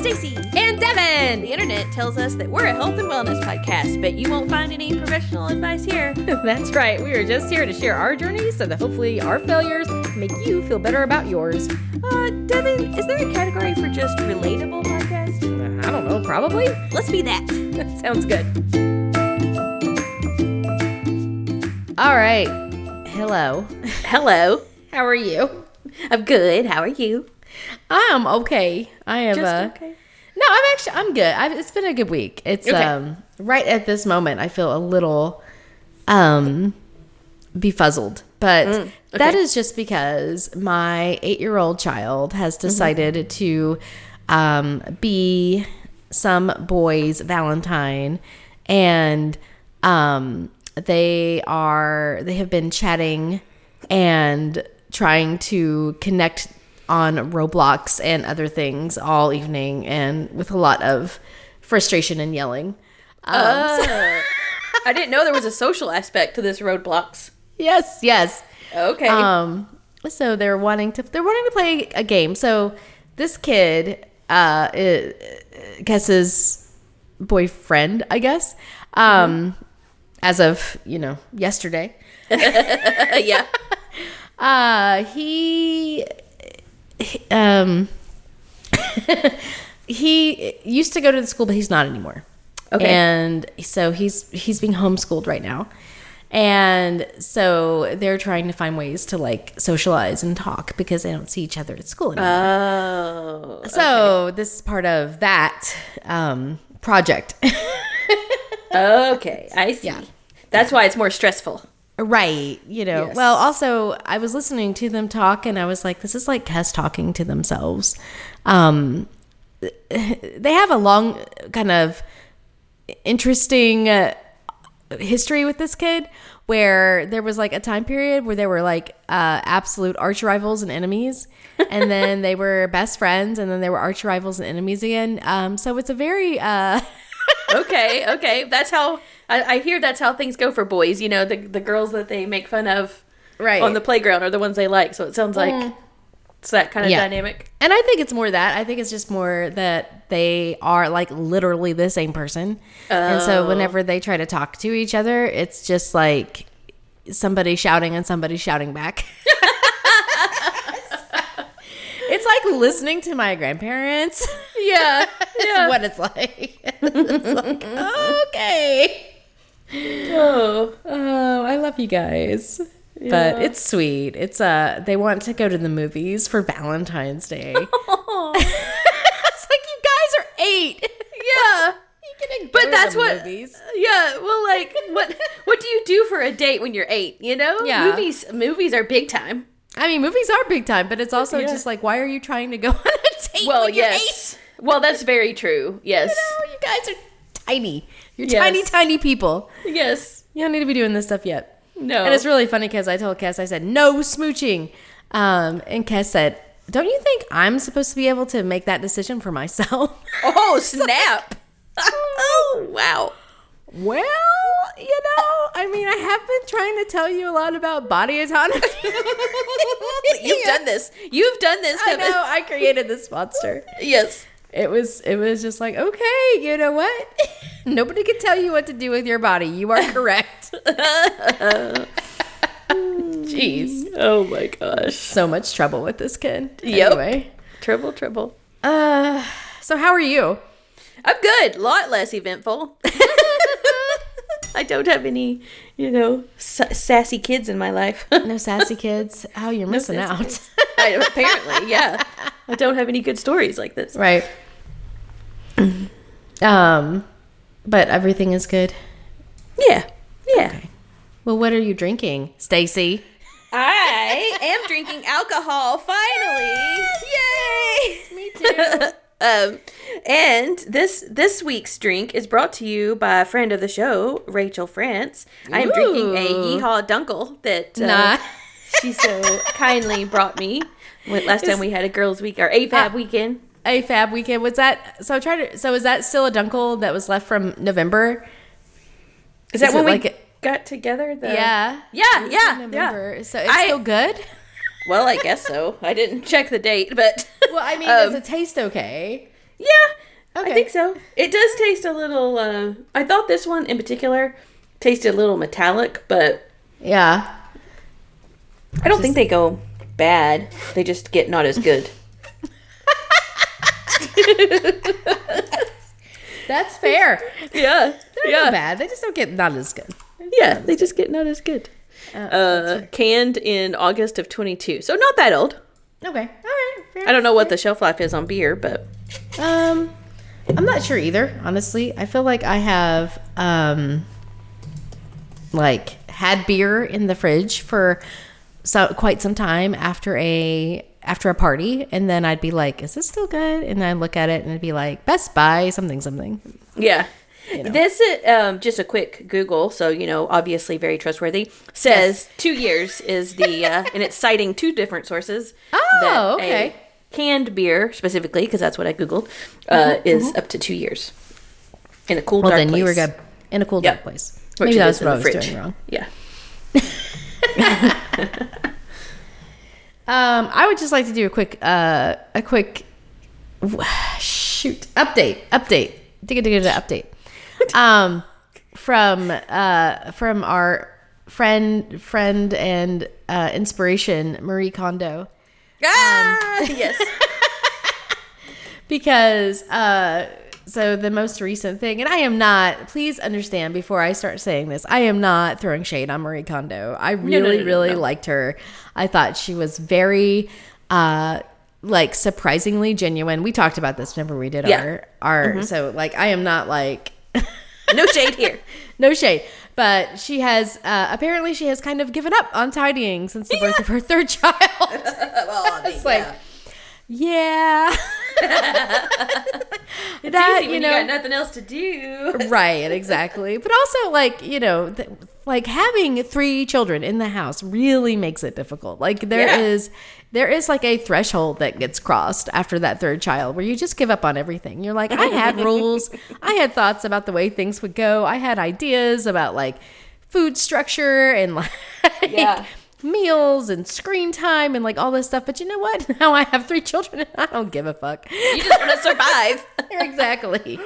Stacy. And Devin. The internet tells us that we're a health and wellness podcast, but you won't find any professional advice here. That's right. We are just here to share our journeys so that hopefully our failures make you feel better about yours. Uh, Devin, is there a category for just relatable podcast? I don't know, probably. Let's be that. Sounds good. All right. Hello. Hello. How are you? I'm good. How are you? I'm okay. I am uh, okay. I'm actually I'm good. I've, it's been a good week. It's Okay. um right at this moment I feel a little um befuzzled, but Mm, okay. is just because my 8-year-old child has Mm-hmm. decided to um be some boy's valentine and um they are they have been chatting and trying to connect on Roblox and other things all evening and with a lot of frustration and yelling. Um, Uh, I didn't know there was a social aspect to this Roblox. yes, yes. Okay. Um so they're wanting to they're wanting to play a game. So this kid uh Kessa's boyfriend, I guess. Um as of, you know, yesterday. yeah. Uh, he, um, he used to go to the school, but he's not anymore. Okay. And so he's he's being homeschooled right now, and so they're trying to find ways to like socialize and talk because they don't see each other at school anymore. Oh. so this is part of that um, project. Okay. I see. Yeah. That's why it's more stressful. Right. You know, Yes. well, also, I was listening to them talk and I was like, this is like Kes talking to themselves. Um, they have a long, kind of interesting uh, history with this kid where there was like a time period where they were like uh, absolute arch rivals and enemies. And then they were best friends and then they were arch rivals and enemies again. Um, so it's a very. Uh, okay, okay. That's how I, I hear. That's how things go for boys. You know, the the girls that they make fun of right. on the playground are the ones they like. So it sounds like mm. it's that kind of Yeah. dynamic. And I think it's more that. I think it's just more that they are like literally the same person. And so oh. whenever they try to talk to each other, it's just like somebody shouting and somebody shouting back. it's like listening to my grandparents. Yeah, It's what it's like. it's like, okay. Oh, Oh, I love you guys. But it's sweet. It's uh they want to go to the movies for Valentine's Day. it's like you guys are eight. yeah. You But to that's the what. movies. Yeah. Well, like, what what do you do for a date when you're eight? You know, Yeah. Movies movies are big time. I mean, movies are big time, but it's also Yeah. just like, why are you trying to go on a date? Well, when you're yes. Well, that's very true. Yes. eight? No, you guys are tiny. You're Yes. tiny, tiny people. Yes. You don't need to be doing this stuff yet. No. And it's really funny because I told Kes, I said, no smooching. Um, and Kes said, don't you think I'm supposed to be able to make that decision for myself? oh snap! oh wow. Well, you know, I mean, I have been trying to tell you a lot about body autonomy. You've done this. You've done this. I Kevin. know. I created this monster. Yes. It was. It was just like, okay, you know what? Nobody can tell you what to do with your body. You are correct. Jeez, Oh my gosh. so much trouble with this kid. Yep. Anyway, Trouble, trouble. uh, so how are you? I'm good. A lot less eventful. I don't have any, you know, s- sassy kids in my life. No sassy kids. Oh, you're missing sassy out. I, apparently, yeah. I don't have any good stories like this. right. Um, but everything is good. Yeah. Yeah. Well, what are you drinking, Stacy? I am drinking alcohol finally. Yay! Me too. Um, and this this week's drink is brought to you by a friend of the show, Rachel France. I am drinking a Ooh. Yeehaw Dunkel that uh, Nah. she so kindly brought me. When last time we had a girls' week or AFAB Ah. weekend. A Fab weekend. Was that so? I tried to. So is that still a Dunkel that was left from November? Is that Is when we like got together? The, yeah. Yeah, yeah, in yeah. November. So it's I- still good. Well, I guess so. I didn't check the date, but Well, I mean, Um, does it taste okay? Yeah, Okay. I think so. It does taste a little. Uh, I thought this one in particular tasted a little metallic, but Yeah. I don't think they go bad. They just get not as good. That's fair. yeah, They're not bad. They just don't get not as good. yeah. They just get not as good. Uh, canned in August of 22, so not that old. Okay. All right. Fair. I don't know what the shelf life is on beer, but Um, I'm not sure either. Honestly, I feel like I have um, like had beer in the fridge for so quite some time after a after a party, and then I'd be like, "Is this still good?" And then I'd look at it and it'd be like, "Best by something something." yeah. This is um, just a quick Google, so you know, obviously very trustworthy. Says two years is the, uh, and it's citing two different sources. Oh, okay. canned beer specifically, because that's what I googled, uh, is up to two years in a cool. Well, dark then you were place. good in a cool Yep. dark place. Which Maybe that's what I was fridge. doing wrong. Yeah. Um, I would just like to do a quick, uh, a quick, shoot, update, update, digga digga digga update, um, from uh from our friend friend and uh, inspiration Marie Kondo. Ah, yes. because uh so the most recent thing and i am not please understand before i start saying this i am not throwing shade on marie kondo. I really no, no, really no. liked her. I thought she was very uh like surprisingly genuine. We talked about this whenever we did Yeah. our our so like i am not like No shade here. no shade. But she has uh apparently she has kind of given up on tidying since the birth of her third child. Well, it's like yeah it's that, easy you know- you got nothing else to do. right exactly but also like you know th- like having three children in the house really makes it difficult like there Yeah. is there is like a threshold that gets crossed after that third child where you just give up on everything you're like i had rules i had thoughts about the way things would go i had ideas about like food structure and like Yeah. Meals and screen time and like all this stuff but you know what now i have three children and i don't give a fuck You just want to survive. exactly.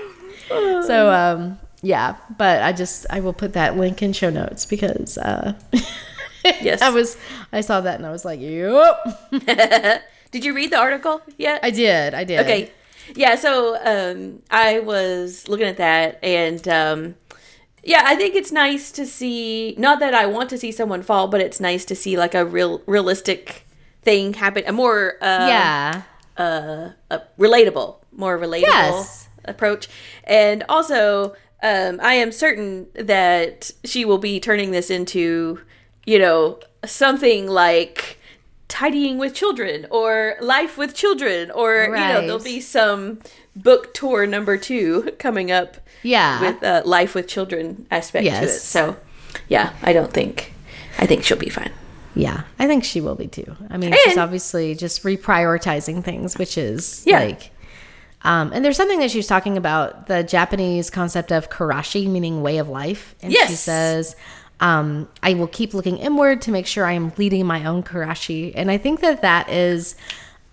So um yeah, but I just I will put that link in show notes because uh Yes. I was I saw that and I was like, "Yep." Did you read the article yet? I did. I did. Okay. Yeah, so um, I was looking at that, and um, yeah, I think it's nice to see. Not that I want to see someone fall, but it's nice to see like a real, realistic thing happen. A more, uh, Yeah. uh, a relatable, more relatable Yes. approach. And also, um, I am certain that she will be turning this into, you know, something like tidying with children or life with children or you know there'll be some book tour number two coming up Yeah. with uh, life with children aspect to it so yeah i don't think i think she'll be fine yeah. I think she will be too. I mean, she's obviously just reprioritizing things, which is Yeah. like um, and there's something that she's talking about the Japanese concept of kurashi, meaning way of life. And she says, um, I will keep looking inward to make sure I am leading my own kurashi. And I think that that is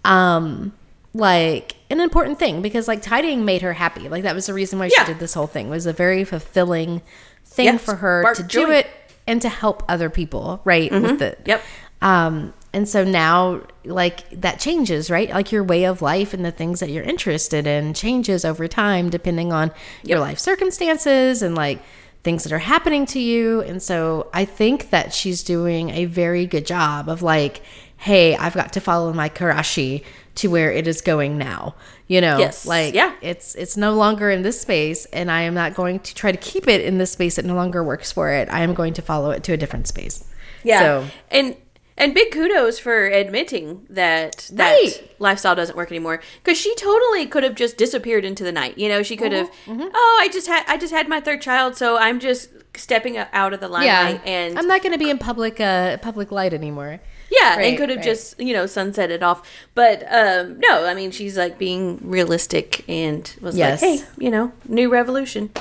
um, like an important thing because like tidying made her happy. Like that was the reason why Yeah. she did this whole thing. It was a very fulfilling thing for her to do it and to help other people, right? With it. Mm-hmm. Yep. Um, and so now, like, that changes, right? Like, your way of life and the things that you're interested in changes over time depending on your life circumstances and, like, things that are happening to you. And so I think that she's doing a very good job of, like, hey, I've got to follow my kurashi to where it is going now. You know, Yes. like Yeah. it's it's no longer in this space and I am not going to try to keep it in this space that no longer works for it. I am going to follow it to a different space. Yeah. So and and big kudos for admitting that that Right. lifestyle doesn't work anymore because she totally could have just disappeared into the night. You know, she could have. Mm-hmm, Oh, I just had I just had my third child, so I'm just stepping out of the limelight and I'm not going to be in public uh public light anymore. Yeah, and could have right. just you know sunset it off. But um no, I mean she's like being realistic and was Yes. like, hey, you know, new revolution.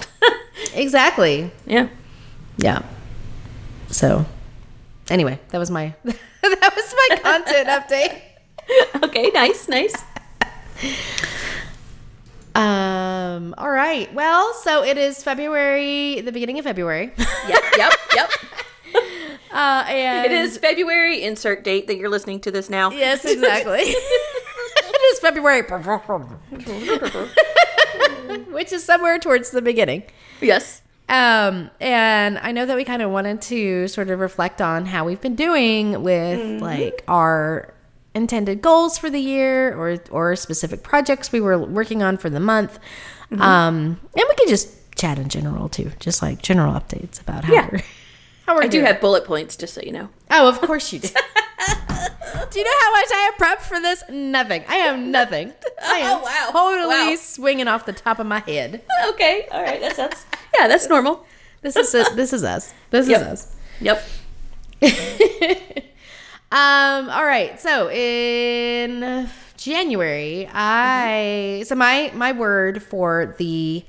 Exactly. yeah. Yeah. So, anyway, that was my that was my content update. Okay. Nice. Nice. Um, all right. Well, so it is February, the beginning of February. Yep, yep, yep. Uh, and It is February. Insert date that you're listening to this now. Yes, exactly. it is February, which is somewhere towards the beginning. Yes. Um, and I know that we kind of wanted to sort of reflect on how we've been doing with like our intended goals for the year or or specific projects we were working on for the month. Um, and we could just chat in general too, just like general updates about how Yeah. we're how we're I do have bullet points, just so you know. Oh, of course you do. do you know how much I have prepped for this? Nothing. I have nothing. I am Oh, wow. totally Wow. swinging off the top of my head. Okay. All right. That sounds. Yeah, that's normal. This is this is us. This Yep. is us. Yep. Um. All right. So in January, I so my my word for the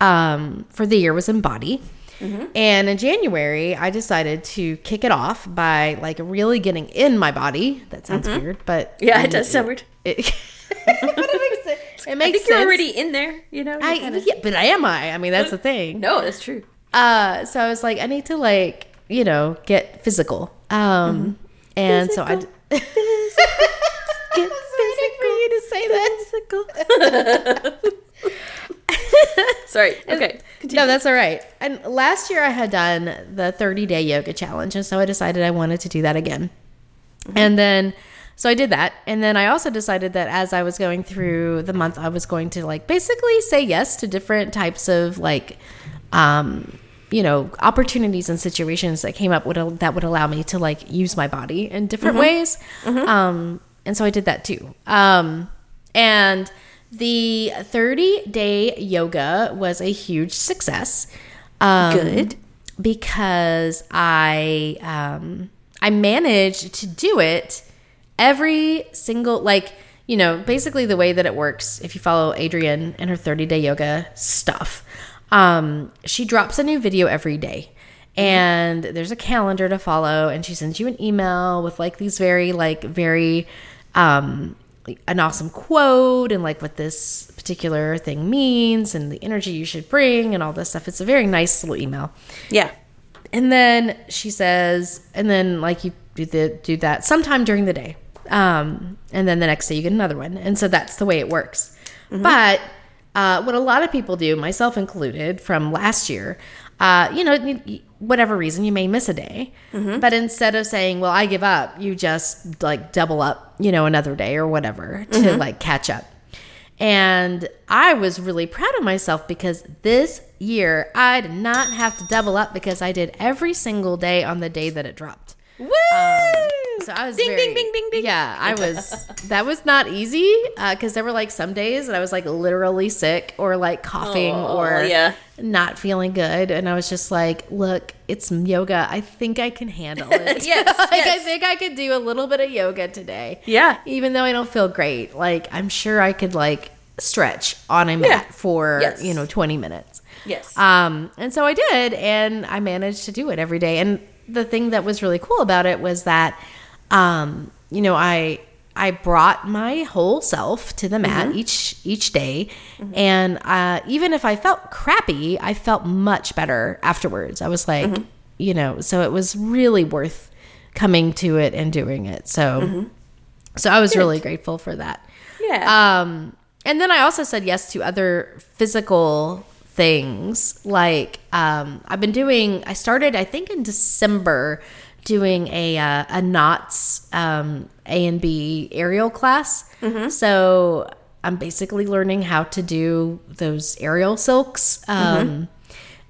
um for the year was embody. And in January, I decided to kick it off by like really getting in my body. That sounds weird, but Yeah, it does sound weird. It, but it makes it, it I makes think you're sense. already in there. You know. I, kinda- yeah, but am I. I mean, that's the thing. No, that's true. Uh, so I was like, I need to like, you know, get physical. Um, and so I. d- Get I was waiting for you to say that. Sorry. Okay. Continue. No, that's all right. And last year I had done the 30 day yoga challenge, and so I decided I wanted to do that again. And then, so I did that, and then I also decided that as I was going through the month, I was going to like basically say yes to different types of like, um, you know, opportunities and situations that came up would that would allow me to like use my body in different ways. Um, and so I did that too. Um, and the 30 day yoga was a huge success. Um, Good. Because I um, I managed to do it every single like you know basically the way that it works if you follow Adriene and her 30 day yoga stuff. Um, she drops a new video every day and there's a calendar to follow and she sends you an email with like these very like very um an awesome quote and like what this particular thing means and the energy you should bring and all this stuff. It's a very nice little email. Yeah. and then she says and then like you do the do that sometime during the day. Um and then the next day you get another one. And so that's the way it works. But uh, what a lot of people do myself included from last year uh, you know whatever reason you may miss a day mm-hmm. but instead of saying well i give up you just like double up you know another day or whatever to mm-hmm. like catch up and I was really proud of myself because this year I did not have to double up because I did every single day on the day that it dropped. Woo! Um, So I was Ding, very, ding, ding, ding, ding. Yeah, I was. that was not easy because there were like some days that I was like literally sick or like coughing Oh, or yeah. not feeling good, and I was just like, "Look, it's yoga. I think I can handle it. Yes, like I think I could do a little bit of yoga today. Yeah. even though I don't feel great, like I'm sure I could like stretch on a mat Yeah. for Yes. you know 20 minutes. Yes. Um, and so I did, and I managed to do it every day. And the thing that was really cool about it was that, um, you know, I I brought my whole self to the mat each each day, and uh, even if I felt crappy, I felt much better afterwards. I was like, you know, so it was really worth coming to it and doing it. So, so I was really grateful for that. yeah. Um, and then I also said yes to other physical things. Like um, I've been doing. I started, I think, in December, doing a uh, a knots um, A and B aerial class. So I'm basically learning how to do those aerial silks. Um,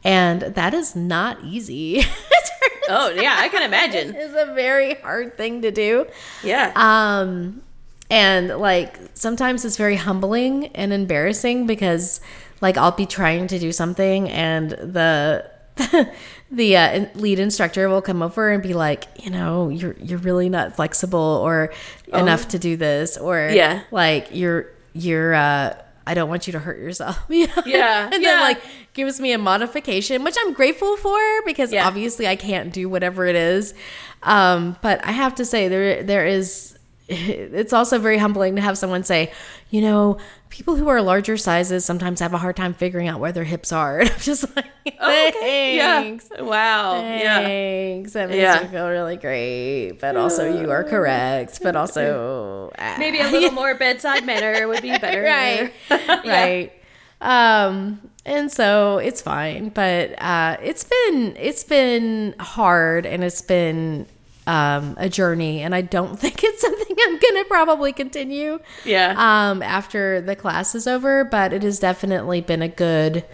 And that is not easy. oh yeah, I can imagine. it's a very hard thing to do. Yeah. Um, and like sometimes it's very humbling and embarrassing because like I'll be trying to do something and the the uh, lead instructor will come over and be like, you know, you're you're really not flexible or enough to do this or Yeah. like you're you're uh I don't want you to hurt yourself. You know? Yeah, and yeah. then like gives me a modification, which I'm grateful for because Yeah. obviously I can't do whatever it is. Um, but I have to say there there is it's also very humbling to have someone say, you know, people who are larger sizes sometimes have a hard time figuring out where their hips are. And I'm just like, Oh, okay. thanks. Yeah. Wow. Yeah. Thanks. That makes Yeah. me feel really great. But also, you are correct. But also. Maybe a little more bedside manner would be better. right Yeah. right um and so it's fine but uh it's been it's been hard and it's been um a journey and i don't think it's something i'm gonna probably continue Yeah. um after the class is over but it has definitely been a good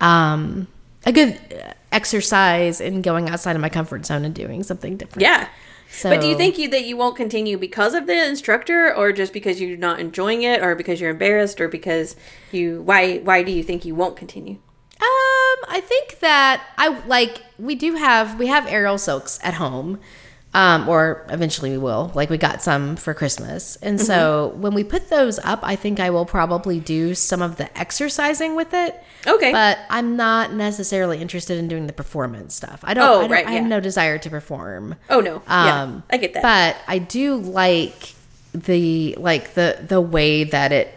um a good exercise in going outside of my comfort zone and doing something different Yeah. so but do you think you that you won't continue because of the instructor or just because you're not enjoying it or because you're embarrassed or because you why why do you think you won't continue? Um, I think that I like we do have we have aerial silks at home. Um, or eventually we will. Like we got some for Christmas. And so Mm-hmm. when we put those up, I think I will probably do some of the exercising with it. Okay. But I'm not necessarily interested in doing the performance stuff. I don't, Oh, I, don't right, I have yeah. no desire to perform. oh no. yeah. Um, I get that. But I do like the like the the way that it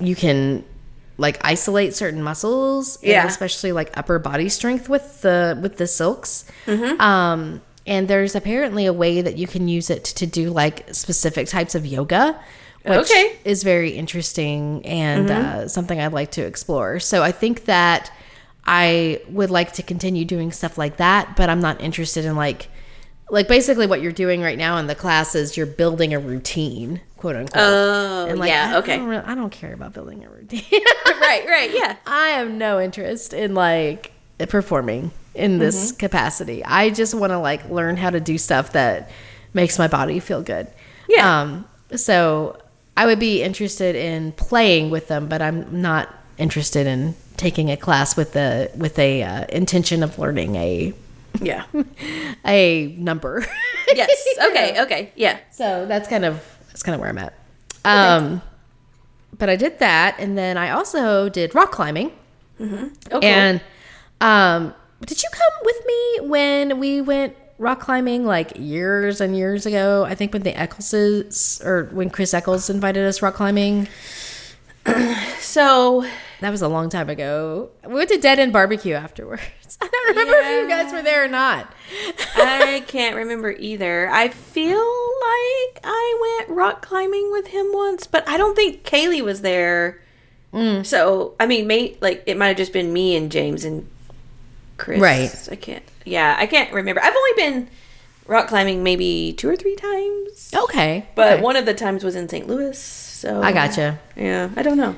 you can like isolate certain muscles, and Yeah. especially like upper body strength with the with the silks. Mm-hmm. Um, and there's apparently a way that you can use it to do like specific types of yoga. Which Okay. Mm-hmm. is very interesting and uh, something I'd like to explore. So I think that I would like to continue doing stuff like that, but I'm not interested in like like basically what you're doing right now in the class is you're building a routine, quote unquote. Oh, and like, yeah, I, okay. Don't, really- I don't care about building a routine. right, right, yeah. I have no interest in like performing in this Mm-hmm. capacity. I just want to like learn how to do stuff that makes my body feel good. Yeah. Um so I would be interested in playing with them, but I'm not interested in taking a class with the with a uh, intention of learning a Yeah. a number. yes. Okay, okay. Yeah. So that's kind of that's kind of where I'm at. Um, but I did that, and then I also did rock climbing. Oh, cool. And um, did you come with me when we went rock climbing like years and years ago? I think when the Eccleses or when Chris Eccles invited us rock climbing. so That was a long time ago. We went to Dead End Barbecue afterwards. I don't remember if you guys were there or not. I can't remember either. I feel like I went rock climbing with him once, but I don't think Kaylee was there. Mm. So I mean, may like it might have just been me and James and Chris. Right. I can't. Yeah, I can't remember. I've only been rock climbing maybe two or three times, Okay, but okay. one of the times was in St. Louis. So I gotcha. Yeah, I don't know.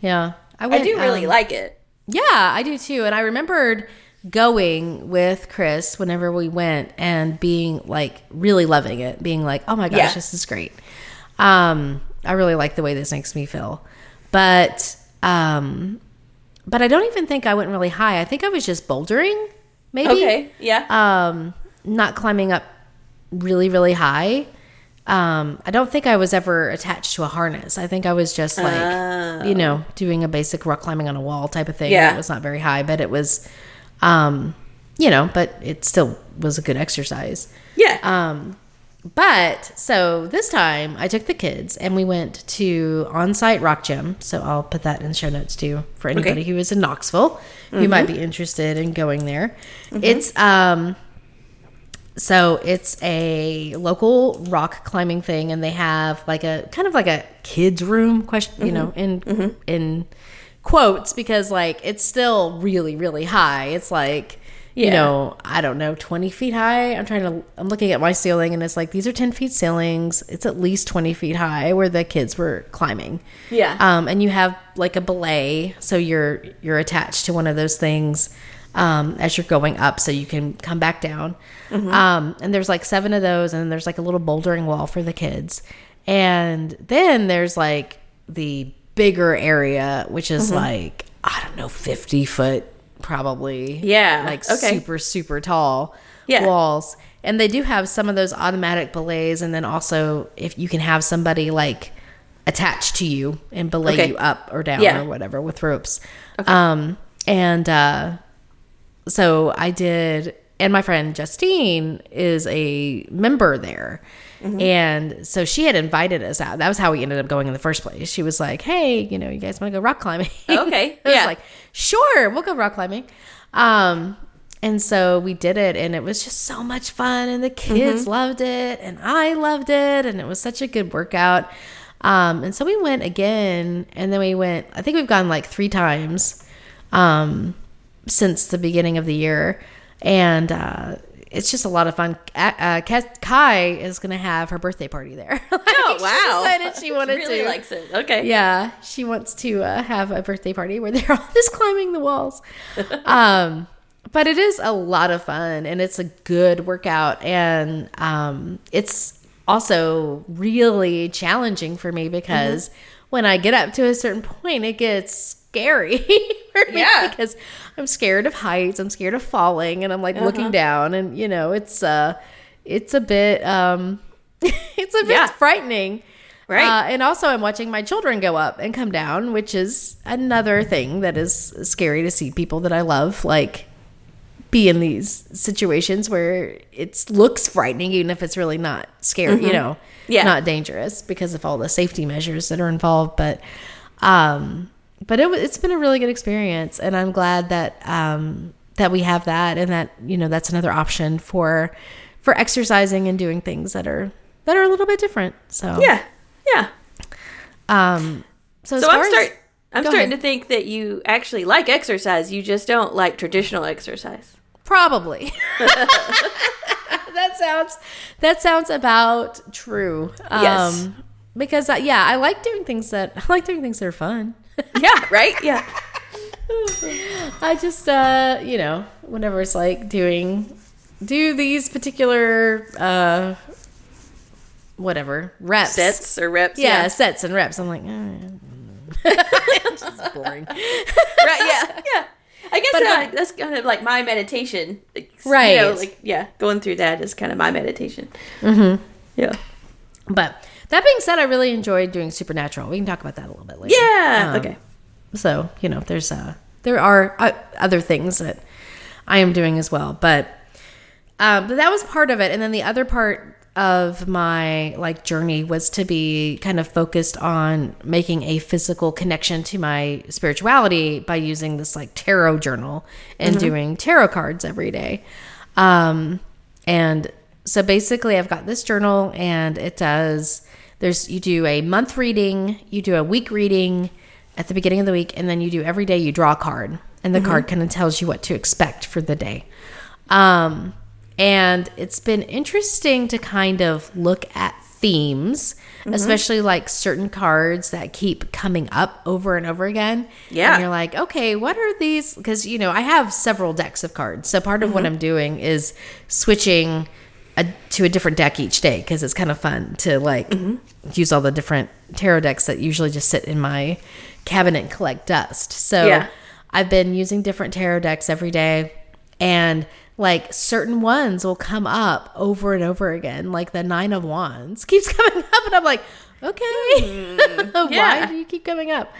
Yeah, I went, do really um, like it. Yeah, I do too. And I remembered going with Chris whenever we went and being like really loving it, being like, "Oh my gosh, Yeah. this is great." Um, I really like the way this makes me feel. But um but I don't even think I went really high. I think I was just bouldering, maybe. Okay. Yeah. Um not climbing up really really high. Um I don't think I was ever attached to a harness. I think I was just like you know, doing a basic rock climbing on a wall type of thing. Yeah. It was not very high, but it was um you know, but it still was a good exercise. yeah. Um, but so this time I took the kids and we went to Onsight rock gym. So I'll put that in show notes too for anybody who is in Knoxville who mm-hmm. might be interested in going there. Mm-hmm. It's um so it's a local rock climbing thing and they have like a kind of like a kids room question, you mm-hmm. know, in in quotes because like it's still really really high. It's like you know, I don't know, 20 feet high. I'm trying to, I'm looking at my ceiling and it's like, these are 10 feet ceilings. It's at least 20 feet high where the kids were climbing. Yeah. Um, and you have like a belay. So you're, you're attached to one of those things, um, as you're going up so you can come back down. Um, and there's like seven of those and there's like a little bouldering wall for the kids. And then there's like the bigger area, which is like, I don't know, 50 foot probably. Yeah, Like okay. super, super tall Yeah. walls. And they do have some of those automatic belays. And then also, if you can have somebody like attached to you and belay Okay. you up or down Yeah. or whatever with ropes. Um, and uh, so I did and my friend Justine is a member there. And so she had invited us out. That was how we ended up going in the first place. She was like, "Hey, you know, you guys want to go rock climbing?" Okay, I was yeah. like, "Sure, we'll go rock climbing." Um, and so we did it, and it was just so much fun, and the kids Mm-hmm. loved it, and I loved it, and it was such a good workout. Um, and so we went again, and then we went. I think we've gone like three times um, since the beginning of the year, and uh, it's just a lot of fun. Uh, Kai is going to have her birthday party there. Oh She wow! decided she wanted really to. likes it. Okay. Yeah, she wants to uh, have a birthday party where they're all just climbing the walls. um, but it is a lot of fun and it's a good workout. And um, it's also really challenging for me because when I get up to a certain point, it gets scary for me Yeah. because I'm scared of heights. I'm scared of falling and I'm like looking down and, you know, it's, uh, it's a bit, um, it's a bit Yeah. frightening. Right. Uh, and also, I'm watching my children go up and come down, which is another thing that is scary to see people that I love like be in these situations where it looks frightening, even if it's really not scary, you know, Mm-hmm. Yeah. not dangerous because of all the safety measures that are involved. But, um, but it, it's been a really good experience, and I'm glad that um, that we have that, and that you know that's another option for for exercising and doing things that are that are a little bit different. So Yeah. Yeah. um, so, So I'm as- I'm starting ahead. to think that you actually like exercise. You just don't like traditional exercise. probably. that sounds that sounds about true. Yes. because uh, yeah, I like doing things that I like doing things that are fun. Yeah. Right. Yeah. I just uh, you know, whenever it's like doing do these particular uh whatever reps Sets or reps. yeah, sets and reps. I'm like, eh. it's just boring. right. Yeah. Yeah. I guess uh, that's kind of like my meditation. Like, Right. You know, like yeah, going through that is kind of my meditation. Mm-hmm. Yeah. But that being said, I really enjoyed doing Supernatural. We can talk about that a little bit later. Yeah. Um, okay. So you know, there's uh, there are uh, other things that I am doing as well, but um, but that was part of it, and then the other part of my like journey was to be kind of focused on making a physical connection to my spirituality by using this like tarot journal and doing tarot cards every day. Um, and so basically, I've got this journal, and it does. There's you do a month reading, you do a week reading at the beginning of the week, and then you do every day. You draw a card, and the card mm-hmm. kind of tells you what to expect for the day. Um, and it's been interesting to kind of look at themes, mm-hmm. especially like certain cards that keep coming up over and over again. Yeah. And you're like, okay, what are these? Because, you know, I have several decks of cards. So part of what mm-hmm. I'm doing is switching a, to a different deck each day because it's kind of fun to like use all the different tarot decks that usually just sit in my cabinet and collect dust. So Yeah. I've been using different tarot decks every day and like certain ones will come up over and over again like the 9 of wands keeps coming up and I'm like, "Okay. Why yeah. do you keep coming up?"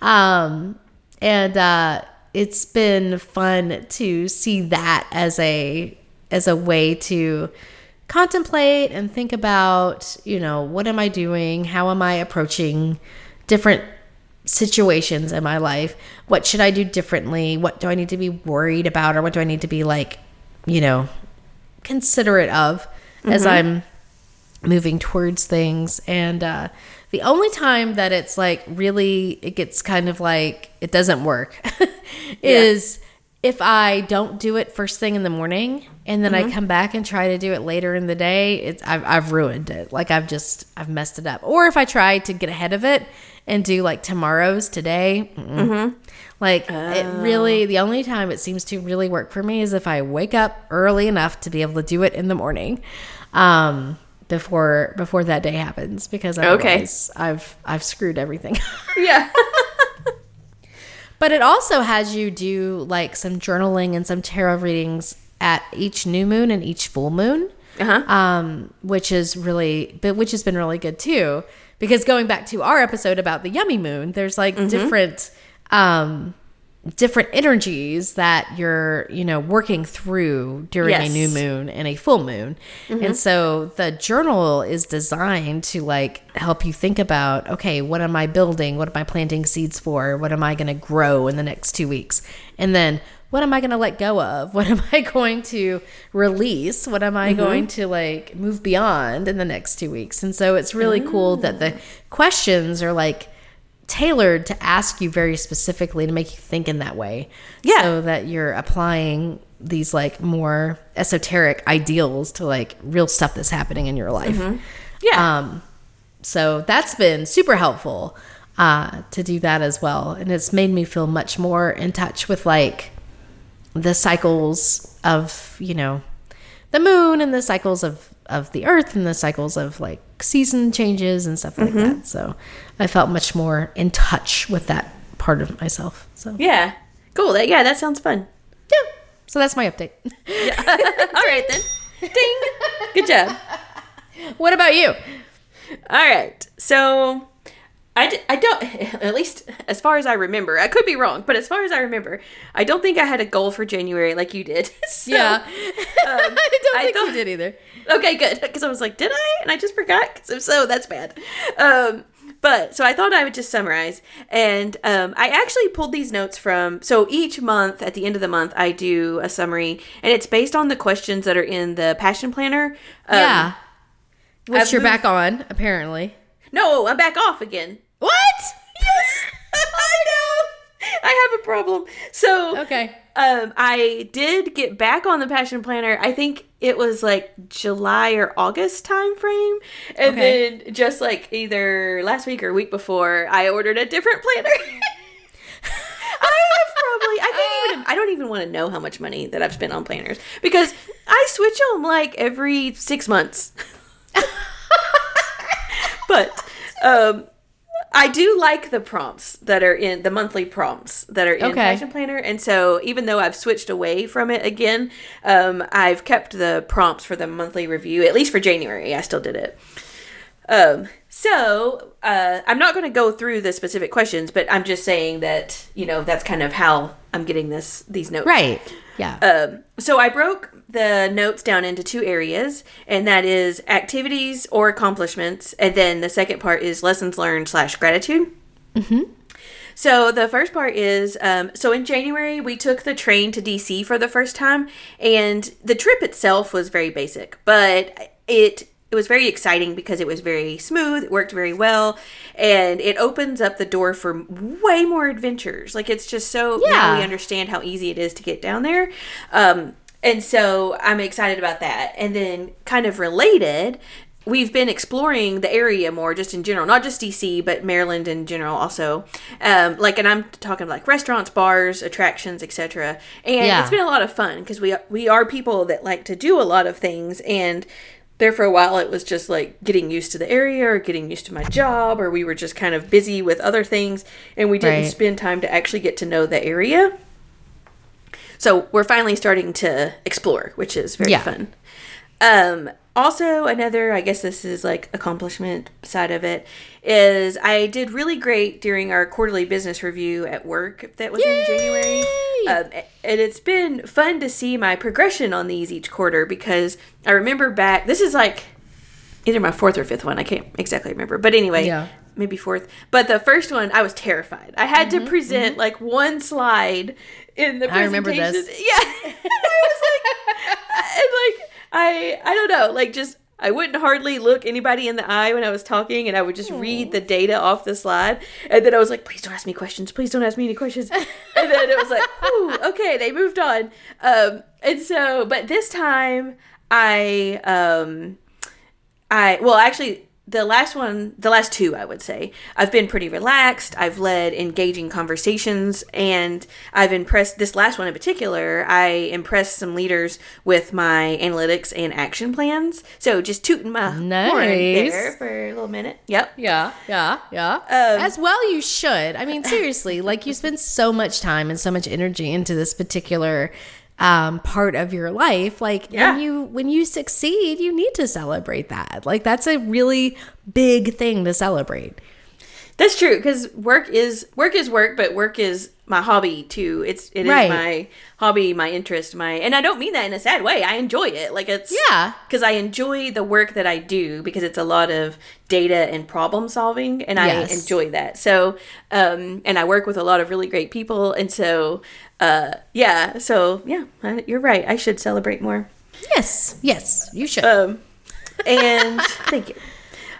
Um and uh it's been fun to see that as a as a way to contemplate and think about, you know, what am I doing? How am I approaching different situations in my life? What should I do differently? What do I need to be worried about or what do I need to be like, you know, considerate of as I'm moving towards things and uh the only time that it's like really it gets kind of like it doesn't work is if I don't do it first thing in the morning and then I come back and try to do it later in the day, it's I've I've ruined it. Like I've just I've messed it up. Or if I try to get ahead of it and do like tomorrow's today, mm-mm. like it really the only time it seems to really work for me is if I wake up early enough to be able to do it in the morning. Um before before that day happens because otherwise I've I've screwed everything. Yeah. But it also has you do like some journaling and some tarot readings at each new moon and each full moon, Uh-huh. um, which is really, but which has been really good too. Because going back to our episode about the yummy moon, there's like different, um, different energies that you're, you know, working through during Yes. a new moon and a full moon. And mm-hmm. so the journal is designed to like help you think about, okay, what am I building? What am I planting seeds for? What am I going to grow in the next 2 weeks? And then what am I going to let go of? What am I going to release? What am I mm-hmm. going to like move beyond in the next 2 weeks? And so it's really cool that the ah. questions are like tailored to ask you very specifically to make you think in that way. Yeah. So that you're applying these like more esoteric ideals to like real stuff that's happening in your life. Yeah. Um, so that's been super helpful uh, to do that as well. And it's made me feel much more in touch with like the cycles of, you know, the moon and the cycles of, of the earth and the cycles of like season changes and stuff like that. So I felt much more in touch with that part of myself. So yeah. Cool. That, yeah, that sounds fun. yeah. So that's my update. All right then. Ding. Good job. what about you? All right. So I, d- I don't, at least as far as I remember, I could be wrong, but as far as I remember, I don't think I had a goal for January like you did. So, Yeah. Um, I don't I think thought- you did either. Okay, good. Because I was like, did I? And I just forgot. 'Cause if so, that's bad. Um, but so I thought I would just summarize. And um, I actually pulled these notes from. So each month, at the end of the month, I do a summary, and it's based on the questions that are in the Passion Planner. Um, yeah. Which I've you're moved- back on, apparently. No, I'm back off again. What? Yes, I know. I have a problem. So Okay. um, I did get back on the Passion Planner. I think it was like July or August time frame, and Okay. then just like either last week or week before, I ordered a different planner. I have probably I can't even I don't even want to know how much money that I've spent on planners because I switch them like every six months. but um I do like the prompts that are in the monthly prompts that are in Okay. Passion Planner, and so even though I've switched away from it again, um, I've kept the prompts for the monthly review. At least for January, I still did it. Um, so uh, I'm not going to go through the specific questions, but I'm just saying that you know that's kind of how I'm getting this these notes. Right. Yeah. Um, so I broke the notes down into two areas, and that is activities or accomplishments, and then the second part is lessons learned slash gratitude. So the first part is um, so in January we took the train to DC for the first time, and the trip itself was very basic, but it it was very exciting because it was very smooth, it worked very well, and it opens up the door for way more adventures. Like it's just so now we understand how easy it is to get down there. Um, and so I'm excited about that. And then kind of related, we've been exploring the area more just in general, not just DC, but Maryland in general also. Um, like, and I'm talking like restaurants, bars, attractions, etc. And Yeah. it's been a lot of fun because we we are people that like to do a lot of things and. There for a while, it was just like getting used to the area or getting used to my job, or we were just kind of busy with other things and we didn't Right. spend time to actually get to know the area. So we're finally starting to explore, which is very Yeah. fun. Um, also, another, I guess this is like accomplishment side of it, is I did really great during our quarterly business review at work that was in January. Yay! Um, and it's been fun to see my progression on these each quarter because I remember back, this is like either my fourth or fifth one. I can't exactly remember. But anyway, Yeah. maybe fourth. But the first one, I was terrified. I had Mm-hmm, to present like one slide in the I remember this. Yeah. and I was like, and like, I, I don't know, like just, I wouldn't hardly look anybody in the eye when I was talking, and I would just read the data off the slide. And then I was like, please don't ask me questions. Please don't ask me any questions. and then it was like, ooh, okay, they moved on. Um, and so, but this time, I, um, I well actually the last one the last two I would say. I've been pretty relaxed. I've led engaging conversations and I've impressed this last one in particular I impressed some leaders with my analytics and action plans. So just tooting my horn there for a little minute. Yep. Yeah, yeah, yeah. Um, As well, you should. I mean, seriously, like you spend so much time and so much energy into this particular um, part of your life. Like Yeah. when you when you succeed, you need to celebrate that. Like that's a really big thing to celebrate. That's true because work is work is work, but work is my hobby too. It's it is Right. my hobby, my interest, my and I don't mean that in a sad way. I enjoy it. Like it's Yeah. because I enjoy the work that I do because it's a lot of data and problem solving, and Yes. I enjoy that. So, um, and I work with a lot of really great people, and so, uh, yeah. So yeah, you're right. I should celebrate more. Yes, yes, you should. Um, and thank you.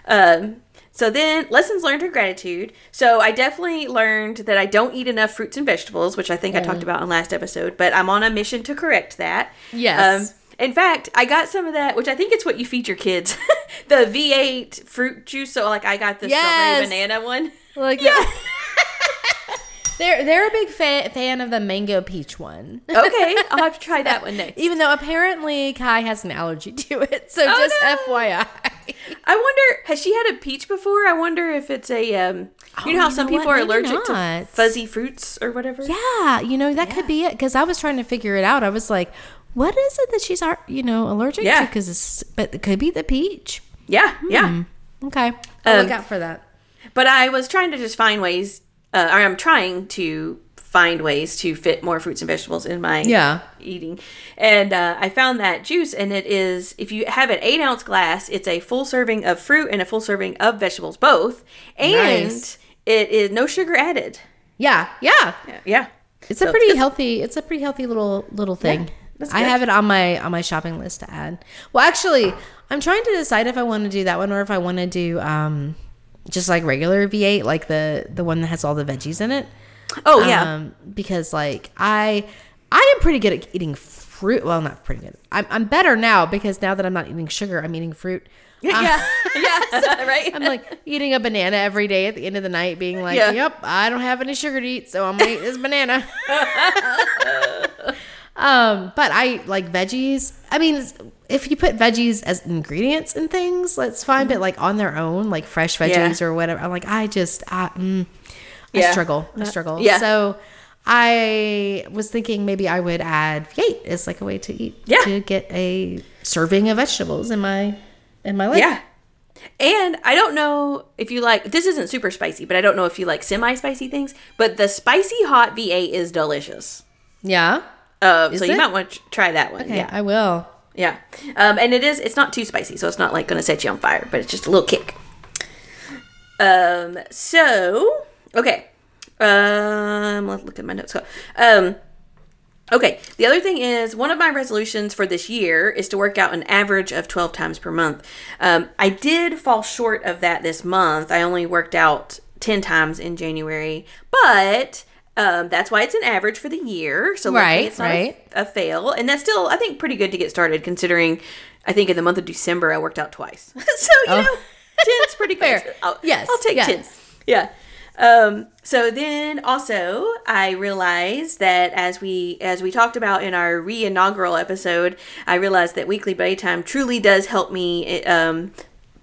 Um, so then lessons learned are gratitude. So I definitely learned that I don't eat enough fruits and vegetables, which I think I talked about in last episode, but I'm on a mission to correct that. Yes. Um, in fact, I got some of that, which I think it's what you feed your kids. the V8 fruit juice. So like I got the Yes. strawberry banana one. like yeah. they're they're a big fan fan of the mango peach one. Okay, I'll have to try that one next. Even though apparently Kai has an allergy to it, so Oh, just no. FYI. I wonder, has she had a peach before? I wonder if it's a, um, you know how Oh, you some know people what? are Maybe allergic to fuzzy fruits or whatever? Yeah, you know that could be it because I was trying to figure it out. I was like, "What is it that she's, you know, allergic Yeah. to?" Because but it could be the peach. Yeah, yeah. Okay, I'll Um, look out for that. But I was trying to just find ways, uh, or I'm trying to find ways to fit more fruits and vegetables in my Yeah. eating. And uh, I found that juice, and it is, if you have an eight ounce glass, it's a full serving of fruit and a full serving of vegetables, both. And Nice. it is no sugar added. Yeah, yeah. Yeah. It's So a pretty it's- healthy. It's a pretty healthy little little thing. that's I have it on my on my shopping list to add. Well, actually, I'm trying to decide if I want to do that one or if I want to do um just like regular V8, like the the one that has all the veggies in it. Oh, yeah. Um, because like I I am pretty good at eating fruit. Well, not pretty good. I'm I'm better now because now that I'm not eating sugar, I'm eating fruit. yeah. yeah. right? I'm like eating a banana every day at the end of the night, being like, Yeah. "Yep, I don't have any sugar to eat, so I'm gonna eat this banana." um, but I like veggies. I mean, if you put veggies as ingredients in things, that's fine. But like on their own, like fresh veggies Yeah. or whatever, I'm like, I just, I, mm, I struggle. I struggle. yeah. So. I was thinking maybe I would add V8 as like a way to eat Yeah. to get a serving of vegetables in my in my life. Yeah. And I don't know if you like this isn't super spicy, but I don't know if you like semi spicy things. But the spicy hot V8 is delicious. Yeah. Uh, Is so you might want to try that one. Okay, Yeah, I will. yeah. Um, and it is it's not too spicy, so it's not like going to set you on fire, but it's just a little kick. Um. So okay. Um. Let's look at my notes. Um. Okay. The other thing is one of my resolutions for this year is to work out an average of 12 times per month. Um, I did fall short of that this month. I only worked out 10 times in January, but um, that's why it's an average for the year. So Right, it's not right. a, a fail. And that's still, I think, pretty good to get started considering I think in the month of December I worked out twice. so, you Oh. know, 10's pretty good. Fair. I'll, Yes, I'll take yes. 10. Yeah. Um, so then also I realized that as we as we talked about in our re-inaugural episode, I realized that weekly playtime truly does help me um,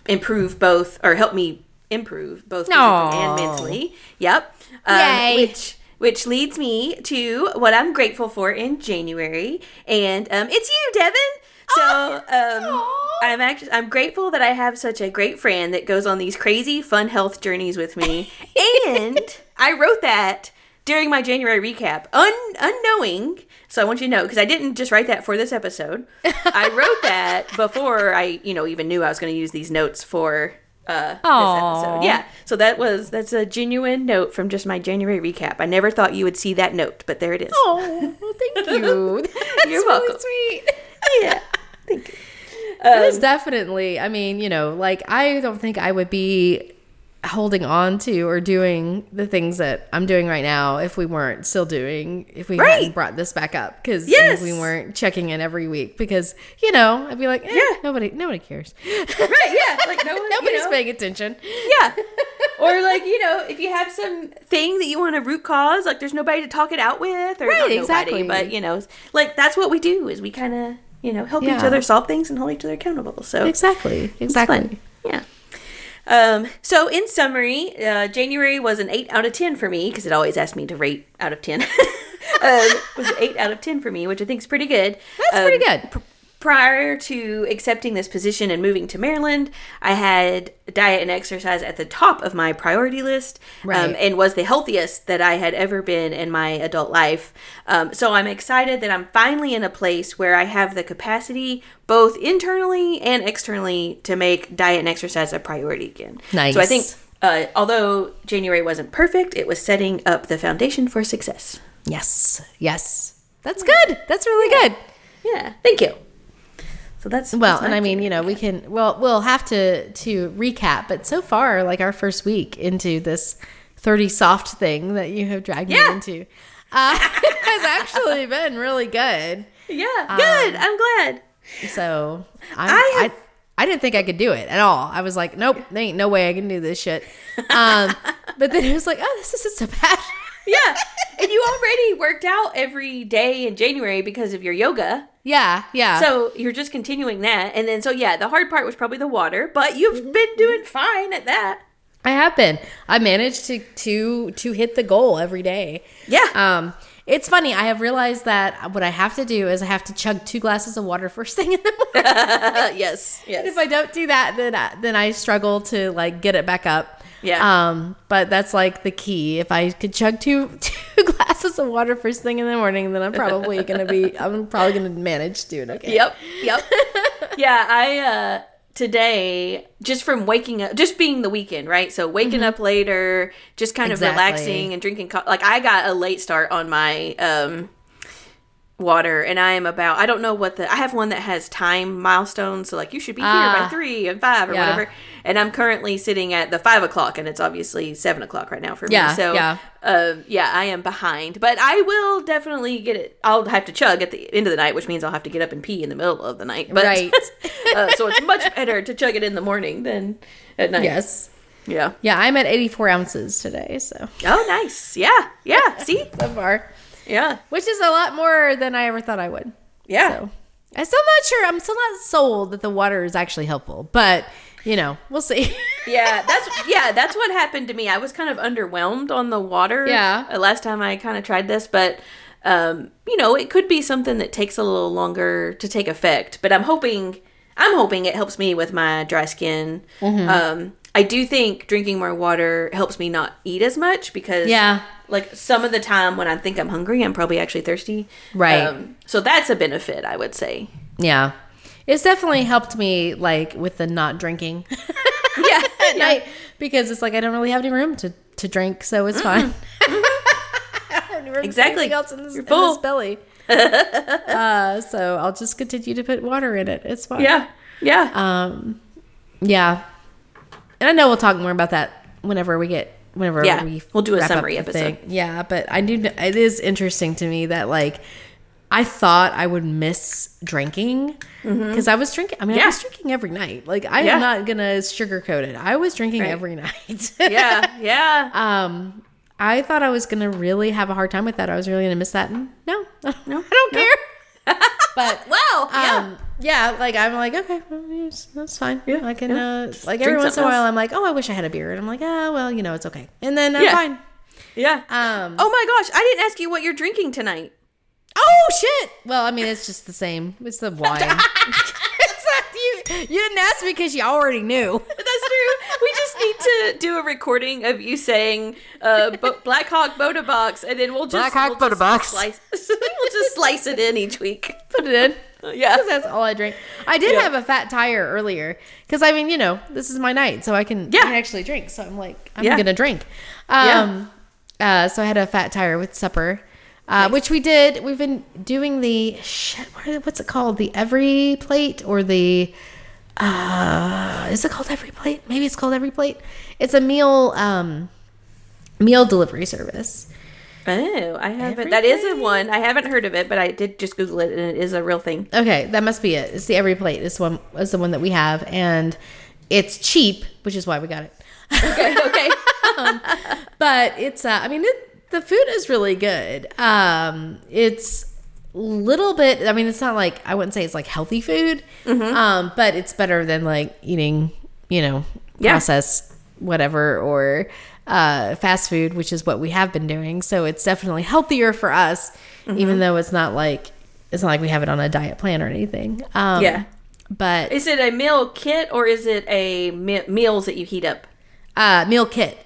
improve both or help me improve both physically and mentally. Yep. Um, Yay. Which which leads me to what I'm grateful for in January, and um, it's you, Devin. So um, I'm actually I'm grateful that I have such a great friend that goes on these crazy fun health journeys with me, and I wrote that during my January recap, un- unknowing. So I want you to know because I didn't just write that for this episode. I wrote that before I, you know, even knew I was going to use these notes for uh, this episode. Yeah. So that was that's a genuine note from just my January recap. I never thought you would see that note, but there it is. Oh, well, thank you. You're really welcome. sweet. Yeah. Thank you. It is definitely. I mean, you know, like I don't think I would be holding on to or doing the things that I'm doing right now if we weren't still doing if we hadn't brought this back up because Yes. we weren't checking in every week because you know I'd be like eh, Yeah. nobody nobody cares Right. Yeah. Like no one. nobody's you know, paying attention Yeah. or like you know, if you have some thing that you want to root cause, like there's nobody to talk it out with, or Right, nobody, exactly. but you know, like that's what we do is we kind of you know help each other solve things and hold each other accountable. So exactly exactly. Yeah. Um, so in summary, uh, January was an eight out of ten for me because it always asked me to rate out of ten. um, it was an eight out of ten for me, which I think is pretty good. that's Um, pretty good prior to accepting this position and moving to Maryland, I had diet and exercise at the top of my priority list um, and was the healthiest that I had ever been in my adult life. Um, so I'm excited that I'm finally in a place where I have the capacity, both internally and externally, to make diet and exercise a priority again. Nice. So I think. Uh, although January wasn't perfect, it was setting up the foundation for success. Yes. Yes. That's good. That's really good. Yeah, thank you. So that's Well, that's and I mean, you know, we can well we'll have to to recap, but so far, like our first week into this 30 soft thing that you have dragged Yeah. me into uh, has actually been really good. Yeah, good. I'm glad. So I'm, I I, have- I didn't think I could do it at all. I was like, nope, there ain't no way I can do this shit. Um, but then it was like, oh, this isn't so bad. Yeah, and you already worked out every day in January because of your yoga. Yeah, yeah. So you're just continuing that, and then so yeah, the hard part was probably the water, but you've been doing fine at that. I have been. I managed to to to hit the goal every day. Yeah. Um, it's funny. I have realized that what I have to do is I have to chug two glasses of water first thing in the morning. Yes. Yes. if I don't do that, then I, then I struggle to like get it back up. Yeah. Um, but that's like the key. If I could chug two two glasses of water first thing in the morning, then I'm probably gonna be. I'm probably gonna manage to do it. Okay. Yep. Yep. yeah, I uh today just from waking up just being the weekend, right? So waking up later, just kind of Mm-hmm. Exactly. relaxing and drinking co- like I got a late start on my um water and I am about I don't know what the I have one that has time milestones, so like you should be here by Ah. three and five or Yeah. whatever. And I'm currently sitting at the five o'clock and it's obviously seven o'clock right now for Yeah, me. So yeah. um, yeah, I am behind, but I will definitely get it. I'll have to chug at the end of the night, which means I'll have to get up and pee in the middle of the night. But, Right. uh, so it's much better to chug it in the morning than at night. Yes. Yeah. Yeah, I'm at 84 ounces today. So Oh, nice. Yeah. Yeah. See. so far, Yeah. which is a lot more than I ever thought I would. Yeah. So I'm still not sure. I'm still not sold that the water is actually helpful, but you know, we'll see. Yeah. That's yeah. That's what happened to me. I was kind of underwhelmed on the water. Yeah. Last time I kind of tried this, but. Um, you know, it could be something that takes a little longer to take effect, but I'm hoping, I'm hoping it helps me with my dry skin. Mm-hmm. Um, I do think drinking more water helps me not eat as much because Yeah. Like some of the time when I think I'm hungry, I'm probably actually thirsty. Right. Um, so that's a benefit, I would say. yeah. It's definitely helped me like with the not drinking Yeah. at night because it's like I don't really have any room to, to drink, so it's fine. I don't have any room for Exactly. else in this, You're in full. this belly. uh, so I'll just continue to put water in it. It's fine. Yeah. Yeah. Um, yeah. And I know we'll talk more about that whenever we get whenever Yeah, we we'll do a summary episode. thing. Yeah, but I do. It is interesting to me that like I thought I would miss drinking because I was drinking. I mean, I Mm-hmm. Was drinking every night. Like I Yeah. am not gonna sugarcoat it. I was drinking Right. every night. yeah. Yeah. um, I thought I was gonna really have a hard time with that. I was really gonna miss that. And no, no, I don't no. care. But well, yeah. um, yeah, like I'm like, okay, well, that's fine. Yeah, I can, yeah. uh, like every once in a while, else. I'm like, oh, I wish I had a beer, and I'm like, ah, well, you know, it's okay, and then I'm Yeah. fine. yeah. Um, oh my gosh, I didn't ask you what you're drinking tonight. oh shit. Well, I mean, it's just the same. It's the wine. it's not you. You didn't ask me because you already knew. That's true. We just need to do a recording of you saying uh, Bo- Black Hawk Bota Box, and then we'll just Black Hawk we'll just Bota Box. Slice, we'll just slice it in each week. Put it in. Yeah. 'Cause that's all I drink. I did Yeah. have a fat tire earlier because I mean, you know, this is my night, so I can, Yeah. I can actually drink. So I'm like, I'm Yeah. gonna drink. Yeah. Um, uh, so I had a fat tire with supper, uh, which we did. We've been doing the shit. What are, what's it called? The every plate or the uh, is it called every plate? Maybe it's called every plate. It's a meal um meal delivery service. Oh, I haven't. Every That is a one. I haven't heard of it, but I did just Google it, and it is a real thing. Okay, that must be it. It's the every plate. Is one is the one that we have, and it's cheap, which is why we got it. Okay. Okay. But it's uh, I mean, it, the food is really good. Um, it's little bit. I mean, it's not like I wouldn't say it's like healthy food, um, but it's better than like eating, you know, Yeah. processed whatever or uh, fast food, which is what we have been doing. So it's definitely healthier for us, even though it's not like it's not like we have it on a diet plan or anything. Um, Yeah. But Is it a meal kit or is it a me- meals that you heat up? uh, meal kit.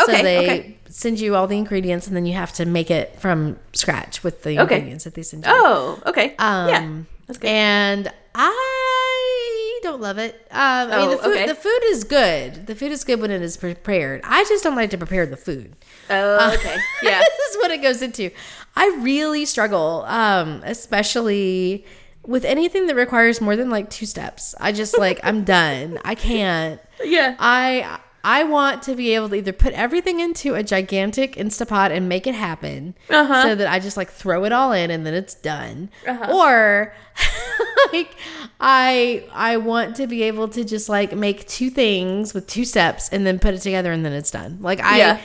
so Okay, they okay. Send you all the ingredients, and then you have to make it from scratch with the Okay. ingredients that they send you. Oh, okay. Um, yeah. That's good. And I don't love it. Um, I mean, the Oh, food, okay. the food is good. The food is good when it is prepared. I just don't like to prepare the food. Oh, okay. Yeah. this is what it goes into. I really struggle, um, especially with anything that requires more than like two steps. I just like I'm done. I can't. Yeah. I I want to be able to either put everything into a gigantic Instapot and make it happen, Uh-huh. so that I just like throw it all in and then it's done, Uh-huh. or like I I want to be able to just like make two things with two steps and then put it together and then it's done. Like I Yeah.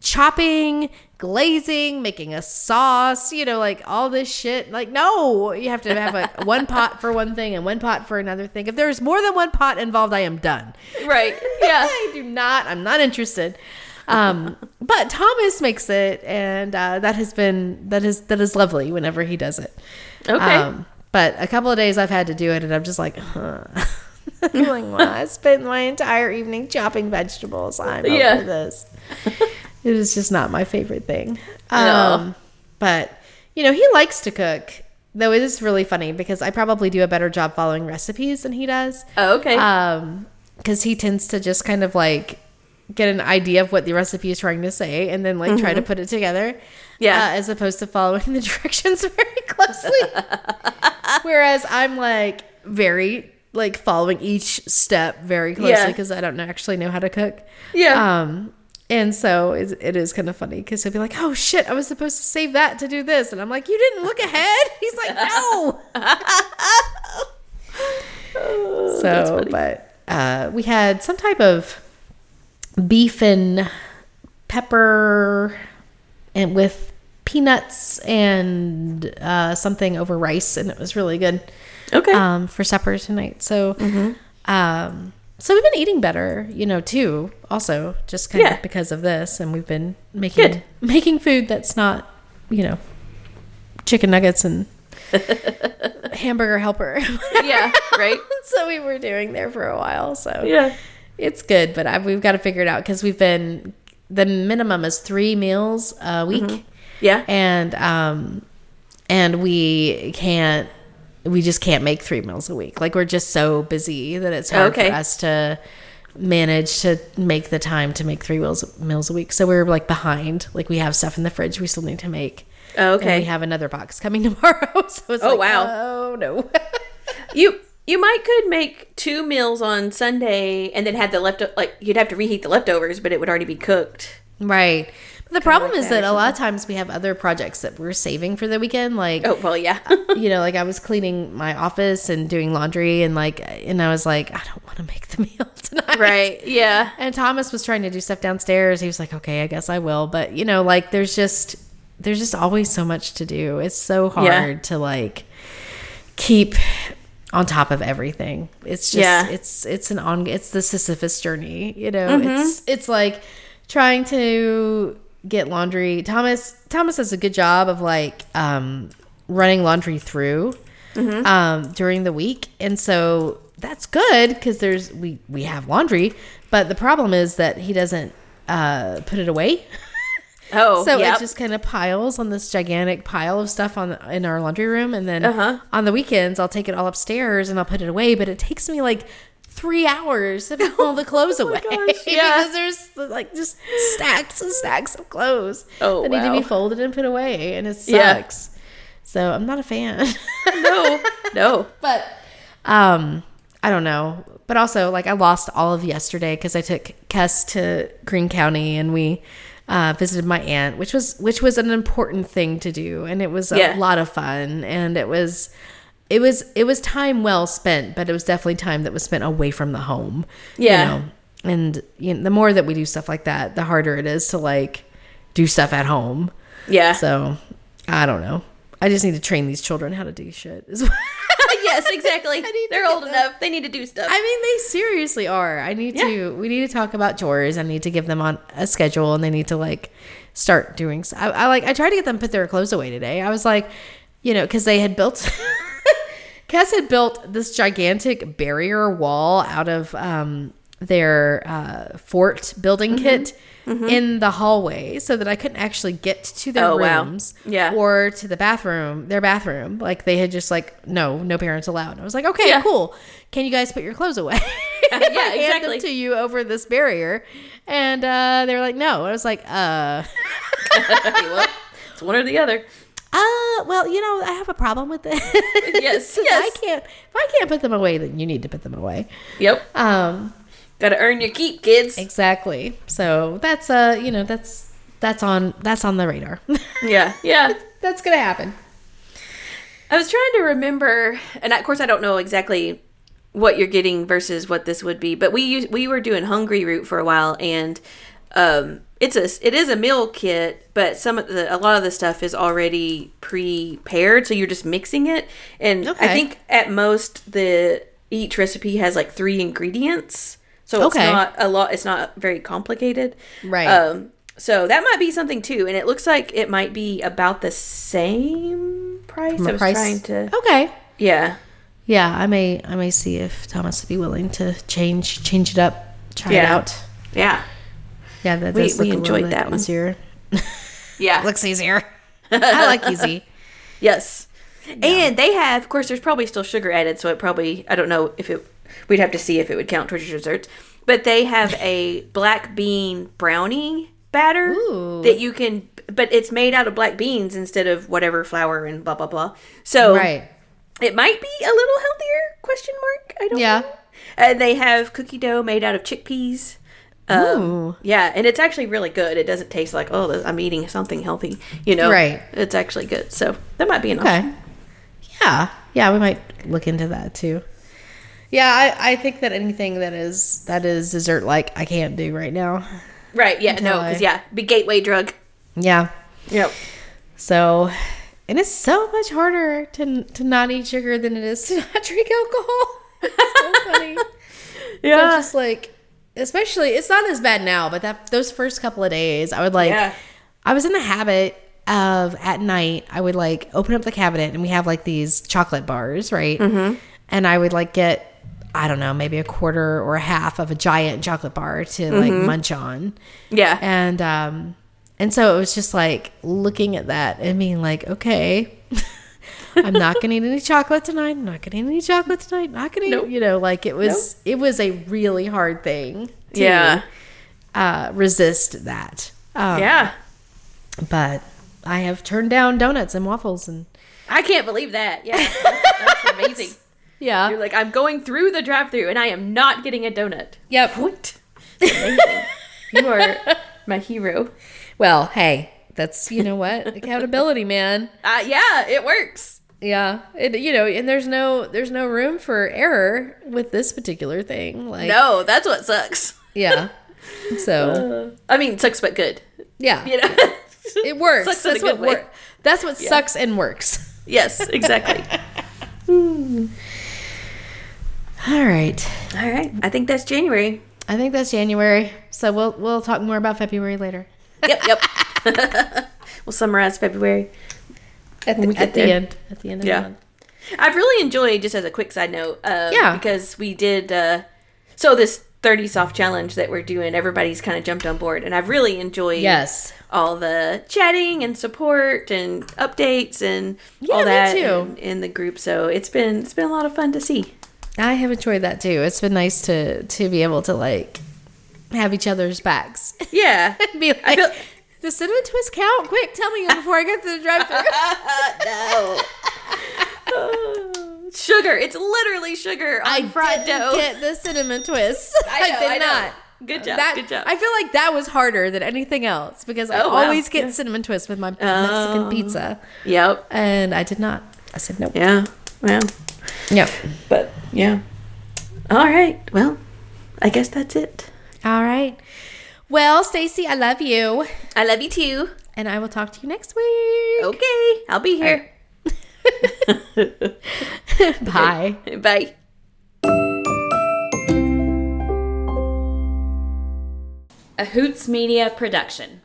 chopping, glazing, making a sauce, you know, like all this shit. Like, no, you have to have a one pot for one thing and one pot for another thing. If there's more than one pot involved, I am done. Right. Yeah. I do not, I'm not interested. Um, but Thomas makes it, and uh, that has been that is that is lovely whenever he does it. Okay. Um, but a couple of days I've had to do it, and I'm just like, huh. I'm like, well, I spent my entire evening chopping vegetables. I'm Yeah. over this. It is just not my favorite thing. No. Um, but you know, he likes to cook. Though it is really funny because I probably do a better job following recipes than he does. Oh, okay. Um, because he tends to just kind of like get an idea of what the recipe is trying to say and then like try to put it together. Mm-hmm. Yeah. uh, as opposed to following the directions very closely. Whereas I'm like very like following each step very closely Yeah. because I don't actually know how to cook. yeah. Um, and so it, it is kind of funny because he'll be like, "Oh shit, I was supposed to save that to do this," and I'm like, "You didn't look ahead." He's like, "No." Oh, so, but uh, we had some type of beef and pepper, and with peanuts and uh, something over rice, and it was really good okay. um, for supper tonight. So, um, so we've been eating better, you know, too. Also, just kind Yeah. of because of this, and we've been making Good. making food that's not, you know, chicken nuggets and hamburger helper. yeah. Right. so we were doing there for a while. So Yeah. it's good, but I, we've got to figure it out because we've been the minimum is three meals a week Yeah. and um and we can't we just can't make three meals a week. Like we're just so busy that it's hard Okay. for us to manage to make the time to make three meals meals a week. So we're like behind. Like we have stuff in the fridge we still need to make. Oh, and we have another box coming tomorrow. So it's Oh, like, wow. oh no. You you might could make two meals on Sunday and then have the left like you'd have to reheat the leftovers, but it would already be cooked. right the problem like is that that a lot of times we have other projects that we're saving for the weekend like Oh well, yeah. Uh, you know, like I was cleaning my office and doing laundry and like and I was like, I don't want to make the meal tonight. right. Yeah. And Thomas was trying to do stuff downstairs. He was like, Okay, I guess I will. But you know, like there's just there's just always so much to do. It's so hard Yeah. to like keep on top of everything. It's just Yeah. it's it's an on it's the Sisyphus journey, you know. It's it's like trying to get laundry. Thomas Thomas does a good job of like um running laundry through um during the week. And so that's good because there's we we have laundry, but the problem is that he doesn't uh put it away. Oh, So yep. it just kind of piles on this gigantic pile of stuff on the, in our laundry room, and then Uh-huh. on the weekends I'll take it all upstairs and I'll put it away. But it takes me like three hours to put all the clothes away Oh gosh, yeah. because there's like just stacks and stacks of clothes Oh, that need to be folded and put away, and it Yeah. sucks. So I'm not a fan. no, no. but um i don't know but also like i lost all of yesterday because i took Kess to green county and we uh, visited my aunt which was which was an important thing to do and it was a Yeah. lot of fun and it was it was it was time well spent but it was definitely time that was spent away from the home Yeah. you know and you know, the more that we do stuff like that the harder it is to like do stuff at home Yeah. so i don't know i just need to train these children how to do shit yes, exactly. They're old them. enough. They need to do stuff. I mean, they seriously are. I need to. We need to talk about chores. I need to give them on a schedule, and they need to like start doing. I like. I tried to get them put their clothes away today. I was like, you know, because they had built. Cass had built this gigantic barrier wall out of um, their uh, fort building Mm-hmm. kit in the hallway, so that I couldn't actually get to their Oh, wow. rooms, Yeah. or to the bathroom, their bathroom. Like they had just like no, no parents allowed. I was like, okay, Yeah. cool. Can you guys put your clothes away? Yeah, I hand exactly. them to you over this barrier, and uh, they were like, no. I was like, uh. well, it's one or the other. Uh, well, you know, I have a problem with it. Yes, yes. I can't. If I can't put them away, then you need to put them away. Yep. Um, Got to earn your keep, kids. exactly. So that's uh, you know, that's that's on that's on the radar. Yeah, yeah. that's gonna happen. I was trying to remember, and of course, I don't know exactly what you're getting versus what this would be, but we use, we were doing Hungry Root for a while, and um, it's a it is a meal kit, but some of the a lot of the stuff is already prepared, so you're just mixing it. And I think at most the each recipe has like three ingredients, so it's not a lot. It's not very complicated, Right. Um, so that might be something too, and it looks like it might be about the same price. I was Price. trying to, Okay. yeah, Yeah, I may I may see if Thomas would be willing to change change it up, try it out. yeah, Yeah, that We- we enjoyed that one. easier. yeah. Looks easier. I like easy. Yes. And they have, of course, there's probably still sugar added, so it probably, I don't know if it, we'd have to see if it would count towards your desserts. But they have a black bean brownie batter Ooh. that you can, but it's made out of black beans instead of whatever flour and blah, blah, blah. So Right. it might be a little healthier, question mark. I don't know. Yeah. know. And they have cookie dough made out of chickpeas. Um, Ooh. yeah, and it's actually really good. It doesn't taste like, oh, I'm eating something healthy, you know? Right. It's actually good. So that might be an Okay. option. Yeah. Yeah, we might look into that too. Yeah, I, I think that anything that is that is dessert like I can't do right now. Right. Yeah. No. Because yeah, be gateway drug. Yeah. Yep. So and it's so much harder to to not eat sugar than it is to not drink alcohol. It's so funny. Yeah. So just like especially it's not as bad now, but that those first couple of days I would like Yeah. I was in the habit of at night I would like open up the cabinet and we have like these chocolate bars, right? Mm-hmm. And I would like get I don't know, maybe a quarter or a half of a giant chocolate bar to like munch on. yeah. And um and so it was just like looking at that and being like, okay, I'm not gonna eat any chocolate tonight. I'm not gonna eat any chocolate tonight. Not gonna Nope. eat, you know, like it was it was a really hard thing to yeah. uh resist that. Um, Yeah. But I have turned down donuts and waffles and I can't believe that. Yeah. That's, that's amazing. yeah. You're like, I'm going through the drive-through and I am not getting a donut. Yep. What? Amazing. you are my hero. Well, hey, that's you know what? Accountability, man. Uh, yeah, it works. Yeah. It, you know, and there's no there's no room for error with this particular thing. Like No, that's what sucks. Yeah. So uh, I mean, sucks but good. yeah, You know. it works. Sucks in a That's good what way. wor- That's what sucks and works. yes, exactly. All right. All right. I think that's January. I think that's January. So we'll we'll talk more about February later. Yep. Yep. we'll summarize February. At the, at the end. At the end of Yeah. the month. I've really enjoyed, just as a quick side note, um, Yeah. because we did. Uh, so this 30 soft challenge that we're doing, everybody's kind of jumped on board, and I've really enjoyed Yes. all the chatting and support and updates and Yeah, all that too. In, in the group. So it's been it's been a lot of fun to see. I have enjoyed that too. It's been nice to to be able to like have each other's backs. Yeah. be like, I feel- the cinnamon twist count? Quick, tell me before I get to the drive-through. no. sugar. It's literally sugar on I fried didn't dough. get the cinnamon twist. I know, did I not. Good job. That, good job. I feel like that was harder than anything else because I Oh, wow. always get Yeah. cinnamon twist with my. Mexican um, pizza, yep. and I did not. I said nope. Yeah. Yeah. Yep. But yeah. All right. Well, I guess that's it. All right. Well, Stacy, I love you, I love you too. and I will talk to you next week. Okay. I'll be here. Bye. Bye. A Hoots Media production.